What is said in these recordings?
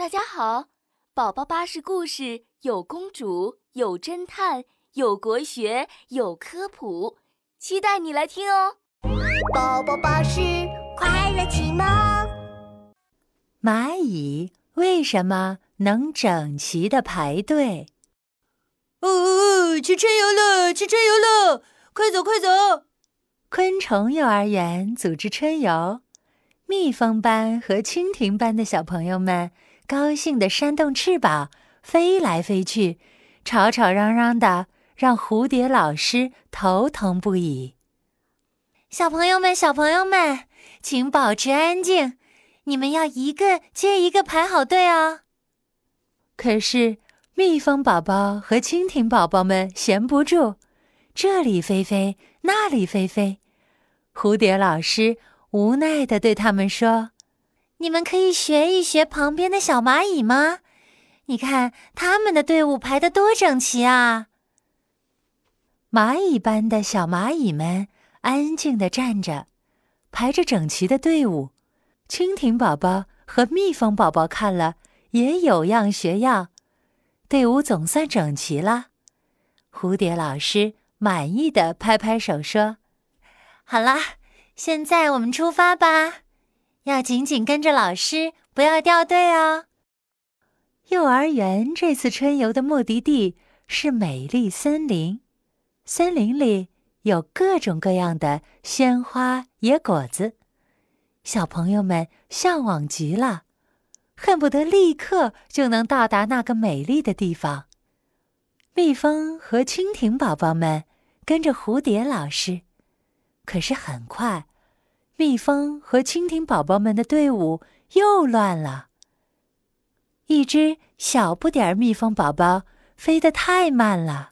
大家好，宝宝巴士故事有公主，有侦探，有国学，有科普，期待你来听哦！宝宝巴士快乐启蒙。蚂蚁为什么能整齐的排队？哦哦哦，去春游了，去春游了，快走快走！昆虫幼儿园组织春游，蜜蜂班和蜻蜓班的小朋友们高兴地扇动翅膀，飞来飞去，吵吵嚷嚷的，让蝴蝶老师头疼不已。小朋友们，小朋友们，请保持安静，你们要一个接一个排好队哦。可是，蜜蜂宝宝和蜻蜓宝宝们闲不住，这里飞飞，那里飞飞。蝴蝶老师无奈地对他们说：“你们可以学一学旁边的小蚂蚁吗？你看他们的队伍排得多整齐啊！”蚂蚁般的小蚂蚁们安静地站着，排着整齐的队伍。蜻蜓宝宝和蜜蜂宝宝看了也有样学样，队伍总算整齐了。蝴蝶老师满意的拍拍手说。好啦，现在我们出发吧，要紧紧跟着老师，不要掉队哦。幼儿园这次春游的目的地是美丽森林，森林里有各种各样的鲜花野果子，小朋友们向往极了，恨不得立刻就能到达那个美丽的地方。蜜蜂和蜻蜓宝宝们跟着蝴蝶老师。可是很快，蜜蜂和蜻蜓宝宝们的队伍又乱了。一只小不点儿蜜蜂宝宝飞得太慢了，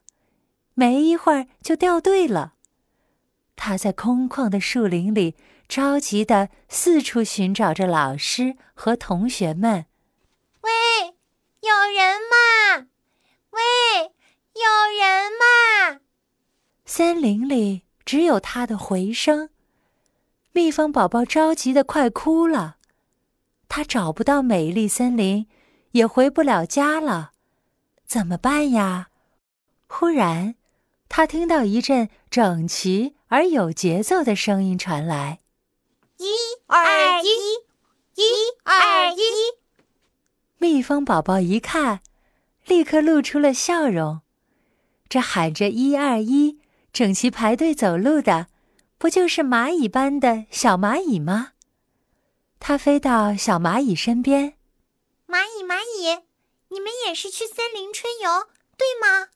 没一会儿就掉队了。它在空旷的树林里着急的四处寻找着老师和同学们。喂，有人吗？喂，有人吗？森林里。只有它的回声，蜜蜂宝宝着急的快哭了，它找不到美丽森林，也回不了家了，怎么办呀？忽然，他听到一阵整齐而有节奏的声音传来：“一二一，一二一。”蜜蜂宝宝一看，立刻露出了笑容，这喊着“一二一”。整齐排队走路的，不就是蚂蚁般的小蚂蚁吗？它飞到小蚂蚁身边。蚂蚁，蚂蚁，你们也是去森林春游，对吗？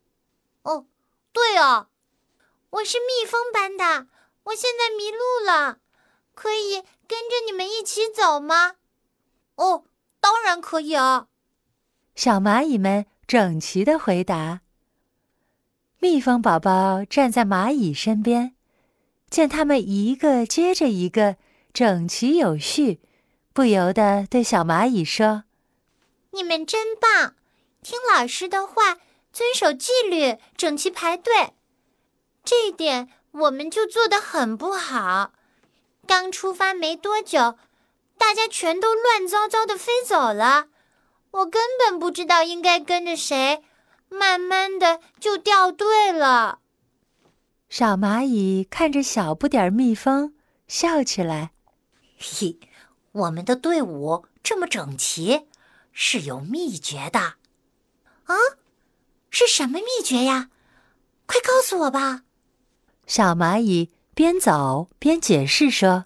哦，对啊。我是蜜蜂班的，我现在迷路了，可以跟着你们一起走吗？哦，当然可以啊。小蚂蚁们整齐的回答。蜜蜂宝宝站在蚂蚁身边，见他们一个接着一个整齐有序，不由得对小蚂蚁说：“你们真棒，听老师的话，遵守纪律，整齐排队。这一点我们就做得很不好。刚出发没多久，大家全都乱糟糟的飞走了，我根本不知道应该跟着谁。”慢慢的就掉队了。小蚂蚁看着小不点儿蜜蜂，笑起来：“嘿，我们的队伍这么整齐，是有秘诀的。啊，是什么秘诀呀？快告诉我吧！”小蚂蚁边走边解释说：“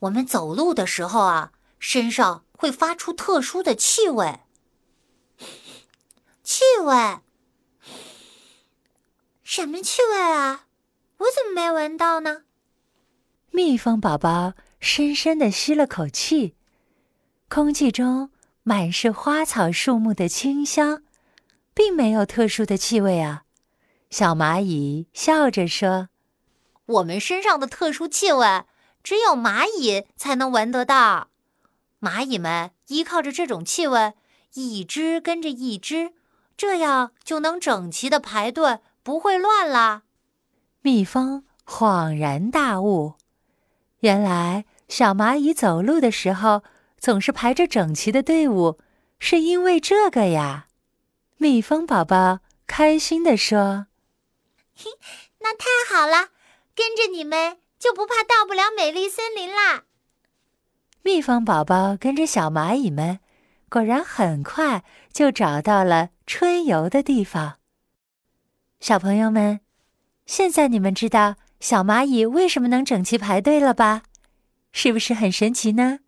我们走路的时候啊，身上会发出特殊的气味。”气味？什么气味啊？我怎么没闻到呢？蜜蜂宝宝深深的吸了口气，空气中满是花草树木的清香，并没有特殊的气味啊。小蚂蚁笑着说：“我们身上的特殊气味，只有蚂蚁才能闻得到。蚂蚁们依靠着这种气味，一只跟着一只。”这样就能整齐的排队，不会乱啦。蜜蜂恍然大悟，原来小蚂蚁走路的时候总是排着整齐的队伍，是因为这个呀。蜜蜂宝宝开心地说：“嘿，那太好了，跟着你们就不怕到不了美丽森林啦。”蜜蜂宝宝跟着小蚂蚁们，果然很快就找到了春游的地方。小朋友们，现在你们知道小蚂蚁为什么能整齐排队了吧？是不是很神奇呢？